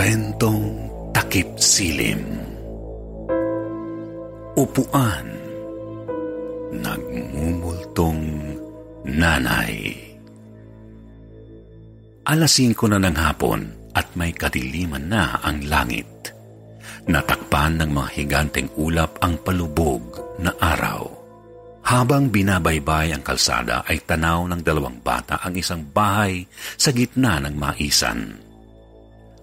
Kwentong takip silim. Upuan. Nagmumultong nanay. Alas 5 na ng hapon at may kadiliman na ang langit. Natakpan ng mga higanteng ulap ang palubog na araw. Habang binabaybay ang kalsada ay tanaw ng dalawang bata ang isang bahay sa gitna ng maisan.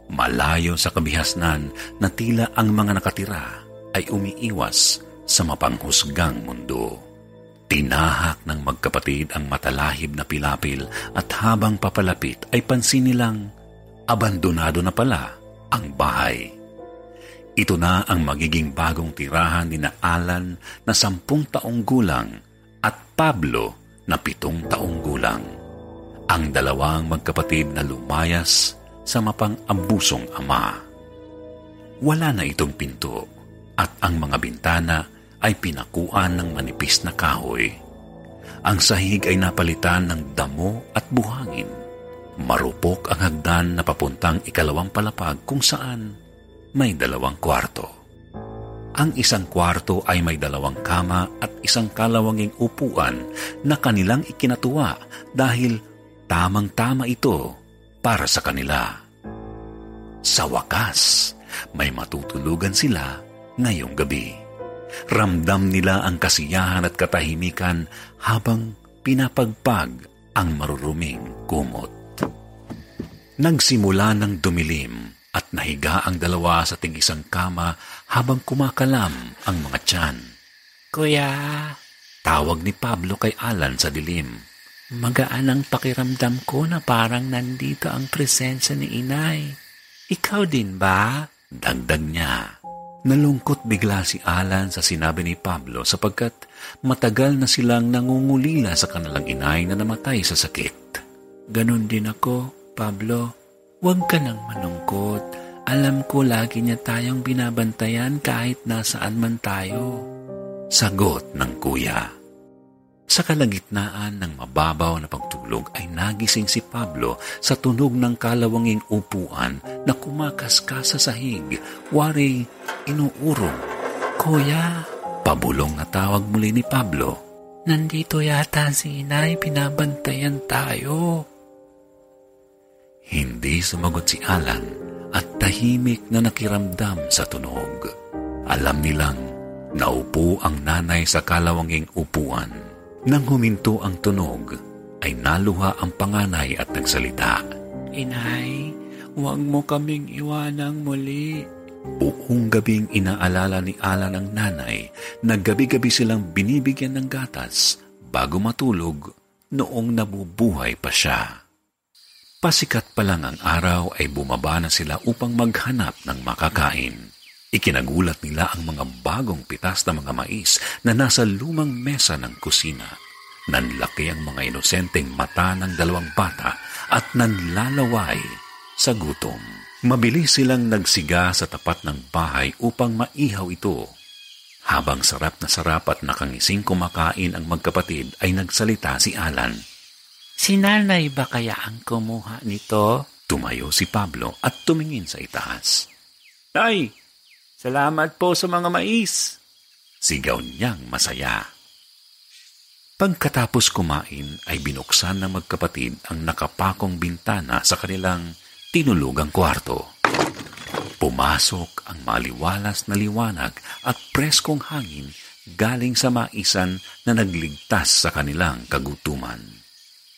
Malayo sa kabihasnan na tila ang mga nakatira ay umiiwas sa mapanghusgang mundo. Tinahak ng magkapatid ang matalahib na pilapil at habang papalapit ay pansin nilang abandonado na pala ang bahay. Ito na ang magiging bagong tirahan ni na Alan na sampung taong gulang at Pablo na pitong taong gulang. Ang dalawang magkapatid na lumayas sa mapang-ambusong ama. Wala na itong pinto at ang mga bintana ay pinakuan ng manipis na kahoy. Ang sahig ay napalitan ng damo at buhangin. Marupok ang hagdan na papuntang ikalawang palapag kung saan may dalawang kwarto. Ang isang kwarto ay may dalawang kama at isang kalawanging upuan na kanilang ikinatuwa dahil tamang-tama ito para sa kanila. Sa wakas, may matutulugan sila ngayong gabi. Ramdam nila ang kasiyahan at katahimikan habang pinapagpag ang maruruming kumot. Nagsimula ng dumilim at nahiga ang dalawa sa ting-isang kama habang kumakalam ang mga tiyan. Kuya, Tawag ni Pablo kay Alan sa dilim. Magaan ang pakiramdam ko na parang nandito ang presensya ni inay. Ikaw din ba? Dagdag niya. Nalungkot bigla si Alan sa sinabi ni Pablo sapagkat matagal na silang nangungulila sa kanilang inay na namatay sa sakit. Ganon din ako, Pablo. Huwag ka nang malungkot. Alam ko lagi niya tayong binabantayan kahit nasaan man tayo. Sagot ng kuya. Sa kalagitnaan ng mababaw na pagtulog ay nagising si Pablo sa tunog ng kalawanging upuan na kumakaskas sa sahig. Wari, inuurong. Kuya, Pabulong na tawag muli ni Pablo. nandito yata si inay, binabantayan tayo. Hindi sumagot si Alan at tahimik na nakiramdam sa tunog. Alam nilang naupo ang nanay sa kalawanging upuan. Nang huminto ang tunog, ay naluha ang panganay at nagsalita. Inay, huwag mo kaming iwanang muli. Buong gabing inaalala ni Alan ang nanay na gabi-gabi silang binibigyan ng gatas bago matulog noong nabubuhay pa siya. Pasikat pa lang ang araw ay bumaba na sila upang maghanap ng makakain. Ikinagulat nila ang mga bagong pitas na mga mais na nasa lumang mesa ng kusina. Nanlaki ang mga inosenteng mata ng dalawang bata at nanlalaway sa gutom. Mabilis silang nagsiga sa tapat ng bahay upang maihaw ito. Habang sarap na sarap at nakangising kumakain ang magkapatid ay nagsalita si Alan. Si nanay ba kaya ang kumuha nito? Tumayo si Pablo at tumingin sa itaas. Nay, salamat po sa mga mais. Sigaw niyang masaya. Pagkatapos kumain ay binuksan ng magkapatid ang nakapakong bintana sa kanilang tinulugang kwarto. Pumasok ang maliwalas na liwanag at preskong hangin galing sa maisan na nagligtas sa kanilang kagutuman.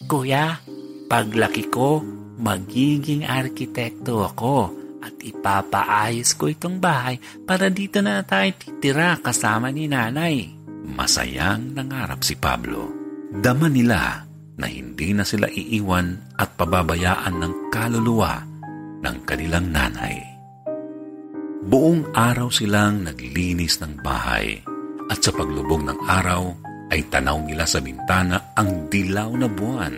Kuya, paglaki ko, magiging arkitekto ako at ipapaayos ko itong bahay para dito na tayo titira kasama ni nanay. Masayang nangarap si Pablo. Dama nila na hindi na sila iiwan at pababayaan ng kaluluwa ng kanilang nanay. Buong araw silang naglinis ng bahay at sa paglubog ng araw ay tanaw nila sa bintana ang dilaw na buwan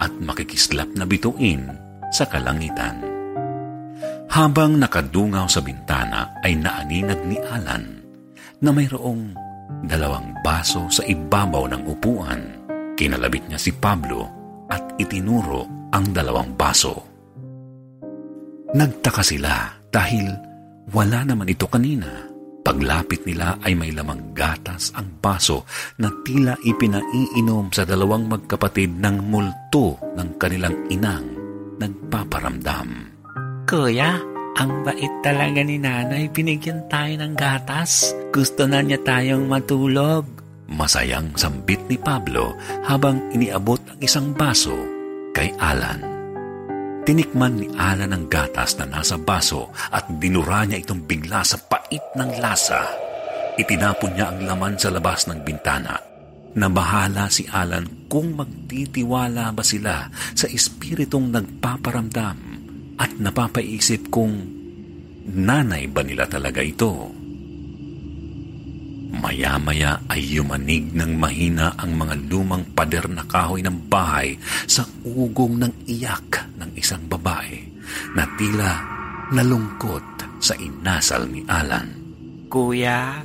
at makikislap na bituin sa kalangitan. Habang nakadungaw sa bintana ay naaninag ni Alan na mayroong dalawang baso sa ibabaw ng upuan. Kinalabit niya si Pablo at itinuro ang dalawang baso. Nagtaka sila dahil wala naman ito kanina. Paglapit nila ay may lamang gatas ang baso na tila ipinaiinom sa dalawang magkapatid ng multo ng kanilang inang nagpaparamdam. Kuya, ang bait talaga ni nanay. Binigyan tayo ng gatas. Gusto na niya tayong matulog. Masayang sambit ni Pablo habang iniabot ang isang baso kay Alan. Tinikman ni Alan ang gatas na nasa baso at dinura niya itong bigla sa pait ng lasa. Itinapon niya ang laman sa labas ng bintana. Nabahala si Alan kung magtitiwala ba sila sa espiritong nagpaparamdam at napapaisip kung nanay ba nila talaga ito. Maya-maya ay yumanig ng mahina ang mga lumang pader na kahoy ng bahay sa ugong ng iyak ng isang babae na tila nalungkot sa inasal ni Alan. Kuya,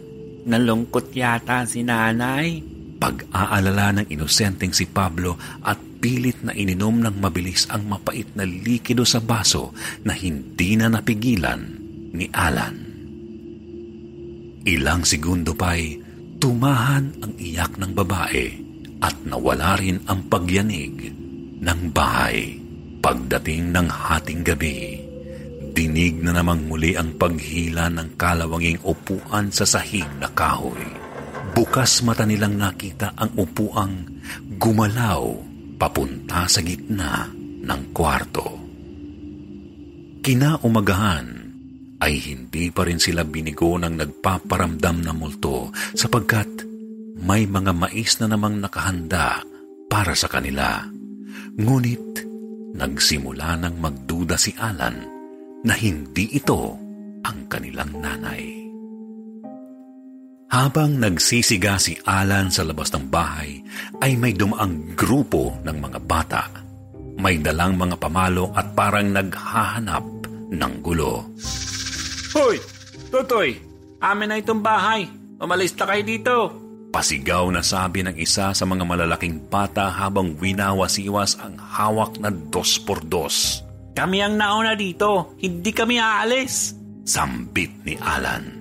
nalungkot yata si nanay. Pag-aalala ng inosenteng si Pablo at pilit na ininom ng mabilis ang mapait na likido sa baso na hindi na napigilan ni Alan. Ilang segundo pa'y tumahan ang iyak ng babae at nawala rin ang pagyanig ng bahay. Pagdating ng hating gabi, dinig na namang muli ang paghila ng kalawanging upuan sa sahig na kahoy. Bukas mata nilang nakita ang upuang gumalaw papunta sa gitna ng kwarto. Kinaumagahan, ay hindi pa rin sila binigo ng nagpaparamdam na multo sapagkat may mga mais na namang nakahanda para sa kanila. Ngunit nagsimula nang magduda si Alan na hindi ito ang kanilang nanay. Habang nagsisiga si Alan sa labas ng bahay, ay may dumaang grupo ng mga bata. May dalang mga pamalo at parang naghahanap ng gulo. Hoy! Totoy! Amin na itong bahay. Umalis na kayo dito. Pasigaw na sabi ng isa sa mga malalaking bata habang winawasiwas ang hawak na dos por dos. Kami ang nauna dito. Hindi kami aalis. Sambit ni Alan.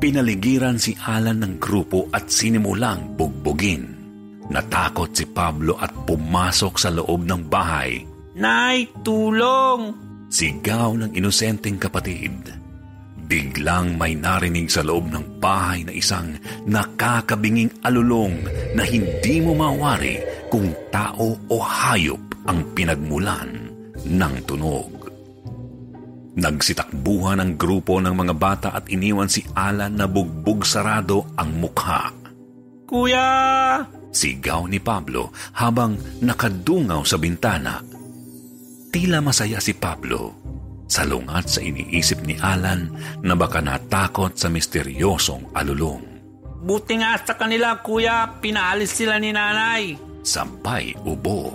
Pinaligiran si Alan ng grupo at sinimulang bugbugin. Natakot si Pablo at pumasok sa loob ng bahay. Nay, tulong! Sigaw ng inosenteng kapatid. Biglang may narinig sa loob ng bahay na isang nakakabinging alulong na hindi mo mawari kung tao o hayop ang pinagmulan ng tunog. Nagsitakbuhan ang grupo ng mga bata at iniwan si Alan na bugbog sarado ang mukha. Kuya! Sigaw ni Pablo habang nakadungaw sa bintana. Tila masaya si Pablo salungat sa iniisip ni Alan na baka natakot sa misteryosong alulong. Buti nga sa kanila, kuya, pinaalis sila ni nanay. Sampay ubo.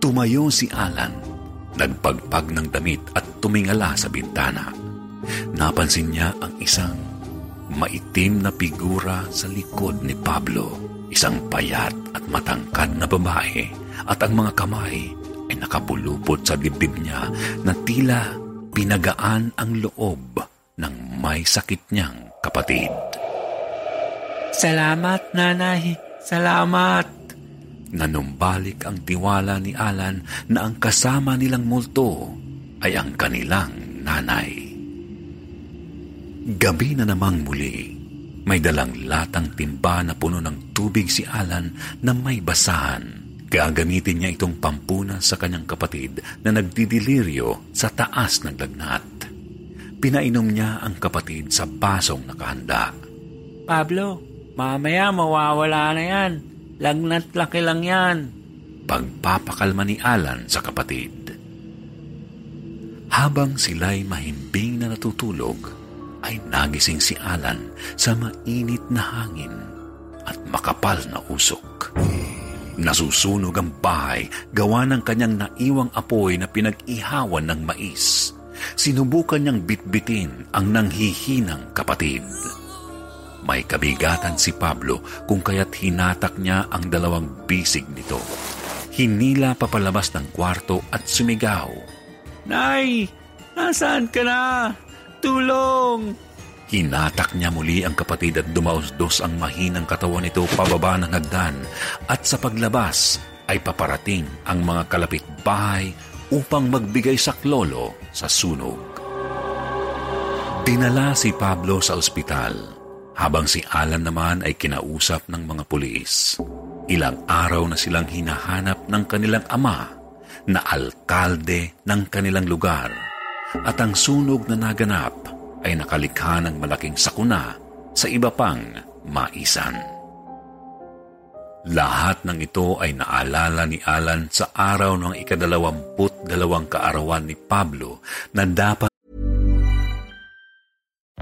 Tumayo si Alan, nagpagpag ng damit at tumingala sa bintana. Napansin niya ang isang maitim na figura sa likod ni Pablo. Isang payat at matangkad na babae at ang mga kamay ay nakapulupot sa dibdib niya na tila pinagaan ang loob ng may sakit niyang kapatid. Salamat, nanay. Salamat. Nanumbalik ang tiwala ni Alan na ang kasama nilang multo ay ang kanilang nanay. Gabi na namang muli, may dalang latang timba na puno ng tubig si Alan na may basahan. Gagamitin niya itong pampuna sa kanyang kapatid na nagdidiliryo sa taas ng lagnat. Pinainom niya ang kapatid sa basong nakahanda. Pablo, mamaya mawawala na yan. Lagnat laki lang yan. Pagpapakalma ni Alan sa kapatid. Habang sila'y mahimbing na natutulog, ay nagising si Alan sa mainit na hangin at makapal na usok. Nasusunog ang bahay gawa ng kanyang naiwang apoy na pinag-ihawan ng mais. Sinubukan niyang bitbitin ang nanghihinang kapatid. May kabigatan si Pablo kung kaya't hinatak niya ang dalawang bisig nito. Hinila papalabas ng kwarto at sumigaw. Nay, nasaan ka na? Tulong! Hinatak niya muli ang kapatid at dumausdos ang mahinang katawan nito pababa ng hagdan at sa paglabas ay paparating ang mga kalapit bahay upang magbigay saklolo sa sunog. Dinala si Pablo sa ospital habang si Alan naman ay kinausap ng mga pulis. Ilang araw na silang hinahanap ng kanilang ama na alkalde ng kanilang lugar at ang sunog na naganap ay nakalikha ng malaking sakuna sa iba pang maisan. Lahat ng ito ay naalala ni Alan sa araw ng ikadalawamput dalawang kaarawan ni Pablo na dapat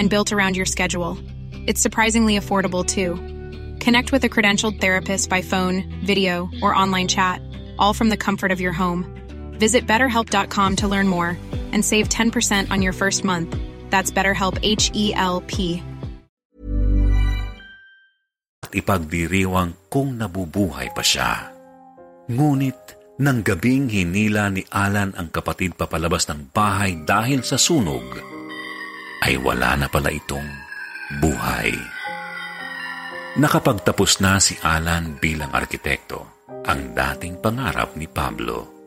and built around your schedule. It's surprisingly affordable too. Connect with a credentialed therapist by phone, video, or online chat, all from the comfort of your home. Visit betterhelp.com to learn more and save 10% on your first month. That's BetterHelp H E L P. at ipagdiriwang kung nabubuhay pa siya. Ngunit, nang gabing hinila ni Alan ang kapatid papalabas ng bahay dahil sa sunog, ay wala na pala itong buhay. Nakapagtapos na si Alan bilang arkitekto, ang dating pangarap ni Pablo.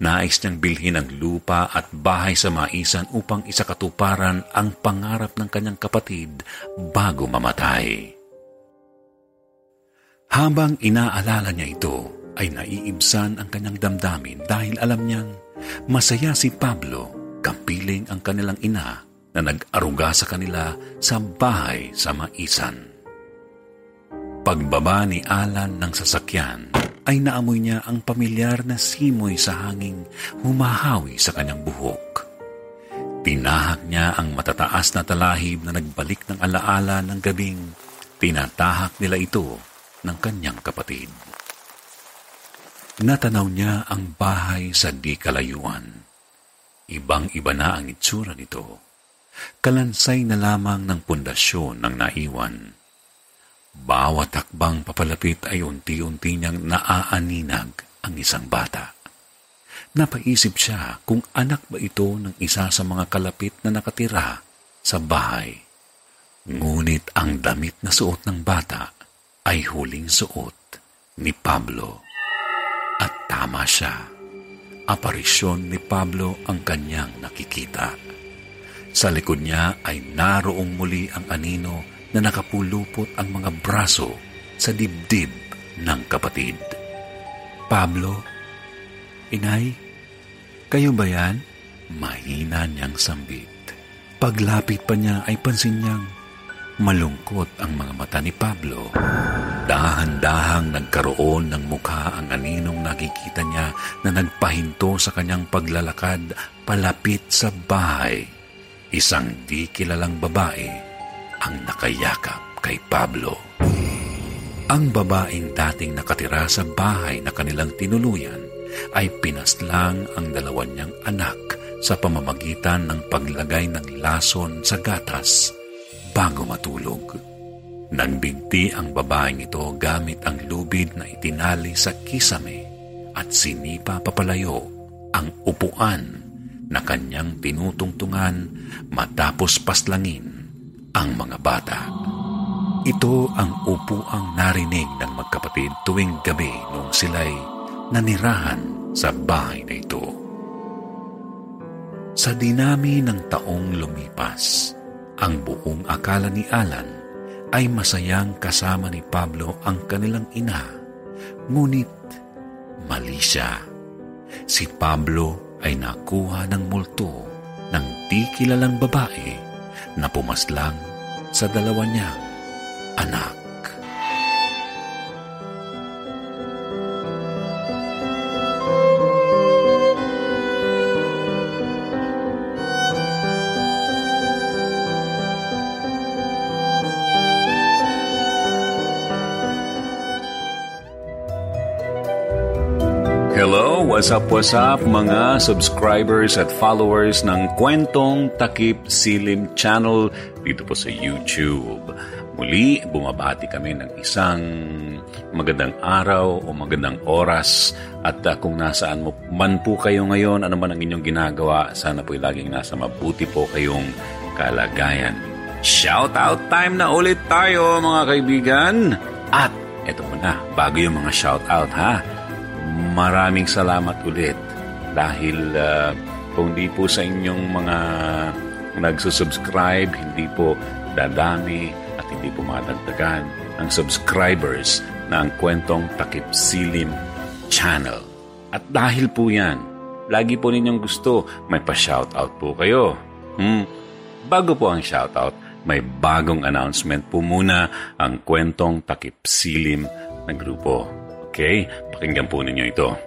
Nais niyang bilhin ang lupa at bahay sa maisan upang isakatuparan ang pangarap ng kanyang kapatid bago mamatay. Habang inaalala niya ito, ay naiibsan ang kanyang damdamin dahil alam niyang masaya si Pablo kapiling ang kanilang ina na nag-aruga sa kanila sa bahay sa maisan. Pagbaba ni Alan ng sasakyan, ay naamoy niya ang pamilyar na simoy sa hanging humahawi sa kanyang buhok. Tinahak niya ang matataas na talahib na nagbalik ng alaala ng gabing tinatahak nila ito ng kanyang kapatid. Natanaw niya ang bahay sa di kalayuan. Ibang-iba na ang itsura nito. Kalansay na lamang ng pundasyon ng naiwan. Bawat hakbang papalapit ay unti-unti niyang naaaninag ang isang bata. Napaisip siya kung anak ba ito ng isa sa mga kalapit na nakatira sa bahay. Ngunit ang damit na suot ng bata ay huling suot ni Pablo. At tama siya. Aparisyon ni Pablo ang kanyang nakikita. Sa likod niya ay naroong muli ang anino na nakapulupot ang mga braso sa dibdib ng kapatid. Pablo, Inay, kayo ba yan? Mahina niyang sambit. Paglapit pa niya ay pansin niyang malungkot ang mga mata ni Pablo. Dahan-dahang nagkaroon ng mukha ang aninong nakikita niya na nagpahinto sa kanyang paglalakad palapit sa bahay. Isang di kilalang babae ang nakayakap kay Pablo. Ang babaeng dating nakatira sa bahay na kanilang tinuluyan ay pinaslang ang dalawa niyang anak sa pamamagitan ng paglagay ng lason sa gatas bago matulog. Nagbinti ang babaeng ito gamit ang lubid na itinali sa kisame at sinipa papalayo ang upuan na kanyang tinutungtungan matapos paslangin ang mga bata. Ito ang upuang narinig ng magkapatid tuwing gabi nung sila'y nanirahan sa bahay na ito. Sa dinami ng taong lumipas, ang buong akala ni Alan ay masayang kasama ni Pablo ang kanilang ina, ngunit mali siya. Si Pablo ay nakuha ng multo ng di kilalang babae na pumaslang sa dalawa niyang anak. What's up, what's up mga subscribers at followers ng Kwentong Takip Silim Channel dito po sa YouTube. Muli, bumabati kami ng isang magandang araw o magandang oras at uh, kung nasaan mo man po kayo ngayon, ano man ang inyong ginagawa, sana po laging nasa mabuti po kayong kalagayan. Shout out time na ulit tayo mga kaibigan! At eto muna, bago yung mga shout out ha, maraming salamat ulit dahil uh, kung di po sa inyong mga nagsusubscribe, hindi po dadami at hindi po madagdagan ang subscribers ng Kwentong Takip Silim channel. At dahil po yan, lagi po ninyong gusto, may pa-shoutout po kayo. Hmm. Bago po ang shoutout, may bagong announcement po muna ang Kwentong Takip Silim na grupo. Okay? Pakinggan po ninyo ito.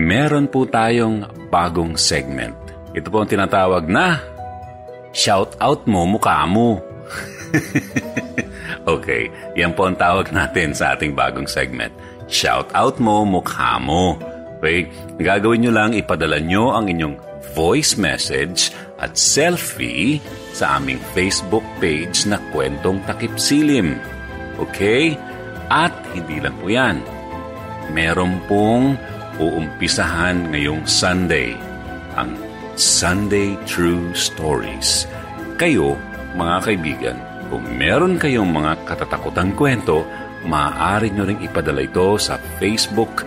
Meron po tayong bagong segment. Ito po ang tinatawag na Shout out mo mukha mo. okay, yan po ang tawag natin sa ating bagong segment. Shout out mo mukha mo. Okay, gagawin nyo lang ipadala nyo ang inyong voice message at selfie sa aming Facebook page na Kwentong Takip Silim. Okay? At hindi lang po yan. Meron pong uumpisahan ngayong Sunday, ang Sunday True Stories. Kayo, mga kaibigan, kung meron kayong mga katatakutang kwento, maaari nyo ring ipadala ito sa Facebook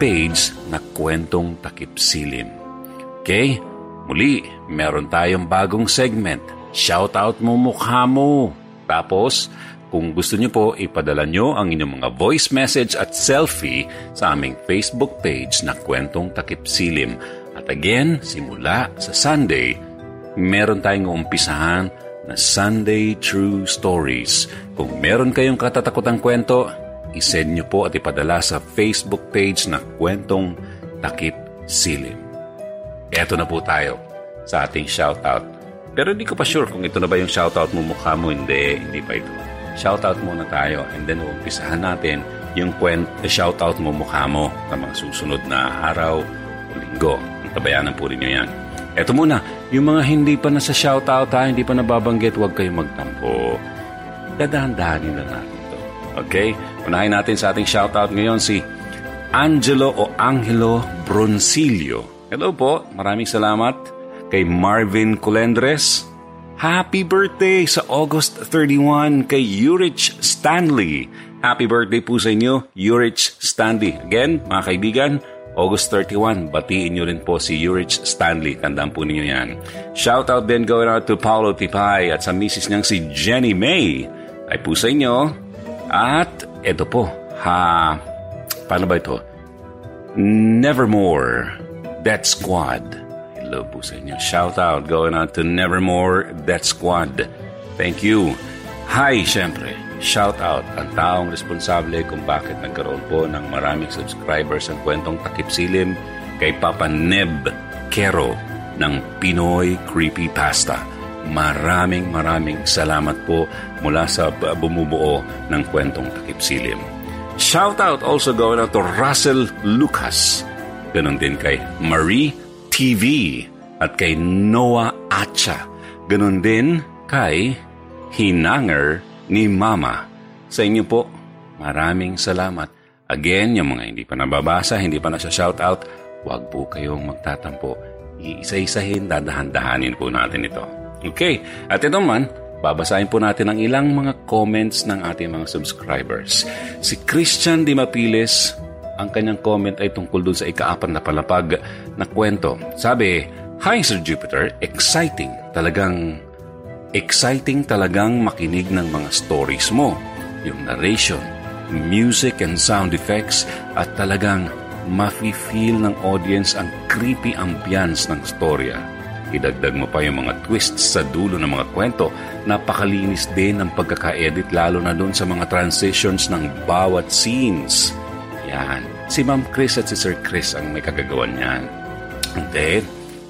page na Kwentong Takip Silim. Okay? Muli, meron tayong bagong segment. Shoutout mo mukha mo. Tapos, kung gusto nyo po, ipadala nyo ang inyong mga voice message at selfie sa aming Facebook page na Kwentong Takip Silim. At again, simula sa Sunday, meron tayong umpisahan na Sunday True Stories. Kung meron kayong katatakutang kwento, isend nyo po at ipadala sa Facebook page na Kwentong Takip Silim. Eto na po tayo sa ating shoutout. Pero hindi ko pa sure kung ito na ba yung shoutout mo mukha mo. Hindi, hindi pa ito. Shoutout muna tayo and then umpisahan natin yung kwent, shoutout mo mukha mo sa mga susunod na araw o linggo. Tabayanan po rin nyo yan. Eto muna, yung mga hindi pa nasa shoutout ha, hindi pa nababanggit, huwag kayong magtampo. Dadahan-dahanin na natin ito. Okay? Unahin natin sa ating shoutout ngayon si Angelo o Angelo Broncilio. Hello po, maraming salamat kay Marvin Colendres. Happy birthday sa August 31 kay Urich Stanley. Happy birthday po sa inyo, Urich Stanley. Again, mga kaibigan, August 31, batiin nyo rin po si Urich Stanley. Tandaan po ninyo yan. Shoutout din going out to Paulo Tipay at sa misis niyang si Jenny May. Ay po sa inyo. At ito po, ha, paano ba ito? Nevermore, That Squad. Hello po sa inyo. Shoutout going out to Nevermore, That Squad. Thank you. Hi, syempre. Shout out ang taong responsable kung bakit nagkaroon po ng maraming subscribers ang kwentong Takip Silim kay Papa Neb Kero ng Pinoy Creepypasta. Maraming maraming salamat po mula sa bumubuo ng kwentong Takip Silim. Shout out also going out to Russell Lucas. Ganon din kay Marie TV at kay Noah Acha. Ganon din kay Hinanger ni Mama. Sa inyo po, maraming salamat. Again, yung mga hindi pa nababasa, hindi pa na siya shout out, huwag po kayong magtatampo. Iisa-isahin, dadahan-dahanin po natin ito. Okay, at ito man, babasahin po natin ang ilang mga comments ng ating mga subscribers. Si Christian Di Mapiles, ang kanyang comment ay tungkol dun sa ikaapat na palapag na kwento. Sabi, Hi Sir Jupiter, exciting. Talagang exciting talagang makinig ng mga stories mo. Yung narration, music and sound effects at talagang mafe-feel ng audience ang creepy ambience ng storya. Idagdag mo pa yung mga twists sa dulo ng mga kwento. Napakalinis din ng pagkaka-edit lalo na doon sa mga transitions ng bawat scenes. Yan. Si Ma'am Chris at si Sir Chris ang may kagagawan niyan. Okay?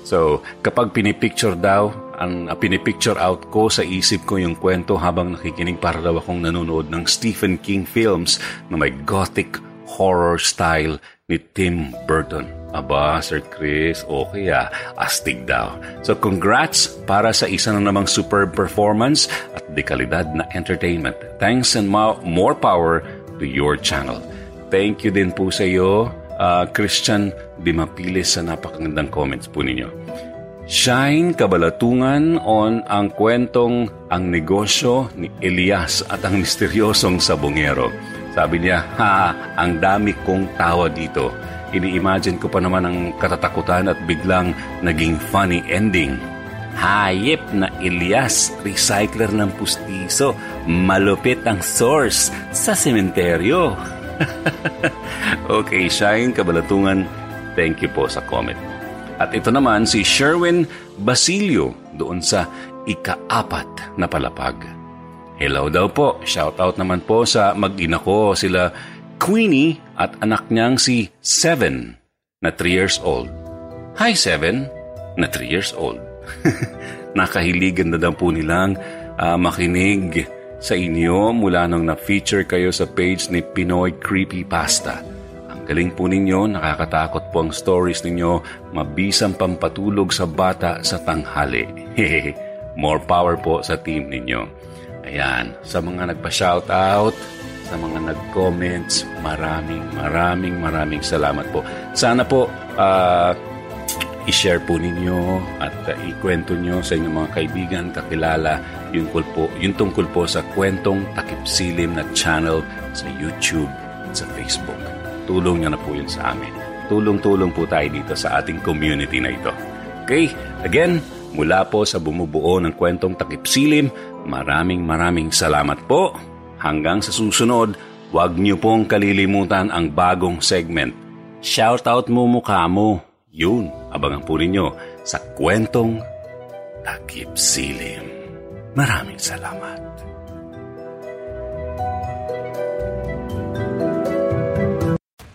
So, kapag pinipicture daw, ang uh, pinipicture out ko sa isip ko yung kwento habang nakikinig para daw akong nanonood ng Stephen King films na may gothic horror style ni Tim Burton. Aba, Sir Chris, okay ah, astig daw. So congrats para sa isa na namang superb performance at dekalidad na entertainment. Thanks and ma- more power to your channel. Thank you din po sa iyo, uh, Christian Dimapilis sa napakagandang comments po ninyo. Shine Kabalatungan on ang kwentong ang negosyo ni Elias at ang misteryosong sabongero. Sabi niya, ha, ang dami kong tawa dito. Ini-imagine ko pa naman ang katatakutan at biglang naging funny ending. Hayip na Elias, recycler ng pustiso. Malupit ang source sa sementeryo. okay, Shine Kabalatungan, thank you po sa comment mo. At ito naman si Sherwin Basilio doon sa ikaapat na palapag. Hello daw po. Shoutout naman po sa mag-ina ko sila Queenie at anak niyang si Seven na 3 years old. Hi Seven na 3 years old. Nakahiligan na daw po nilang uh, makinig sa inyo mula nung na-feature kayo sa page ni Pinoy Creepypasta. Ang galing po ninyo, nakakatakot po ang stories ninyo, mabisang pampatulog sa bata sa tanghali. More power po sa team ninyo. Ayan, sa mga nagpa-shoutout, sa mga nag-comments, maraming, maraming, maraming salamat po. Sana po, uh, i-share po ninyo at uh, ikwento nyo sa inyong mga kaibigan, kakilala, yung, po, yung tungkol po sa kwentong takip silim na channel sa YouTube at sa Facebook. Tulong nyo na po yun sa amin. Tulong-tulong po tayo dito sa ating community na ito. Okay, again, mula po sa bumubuo ng kwentong takip silim, maraming maraming salamat po. Hanggang sa susunod, huwag niyo pong kalilimutan ang bagong segment. Shoutout mo mukha mo. Yun, abangan po ninyo sa kwentong takip silim. Maraming salamat.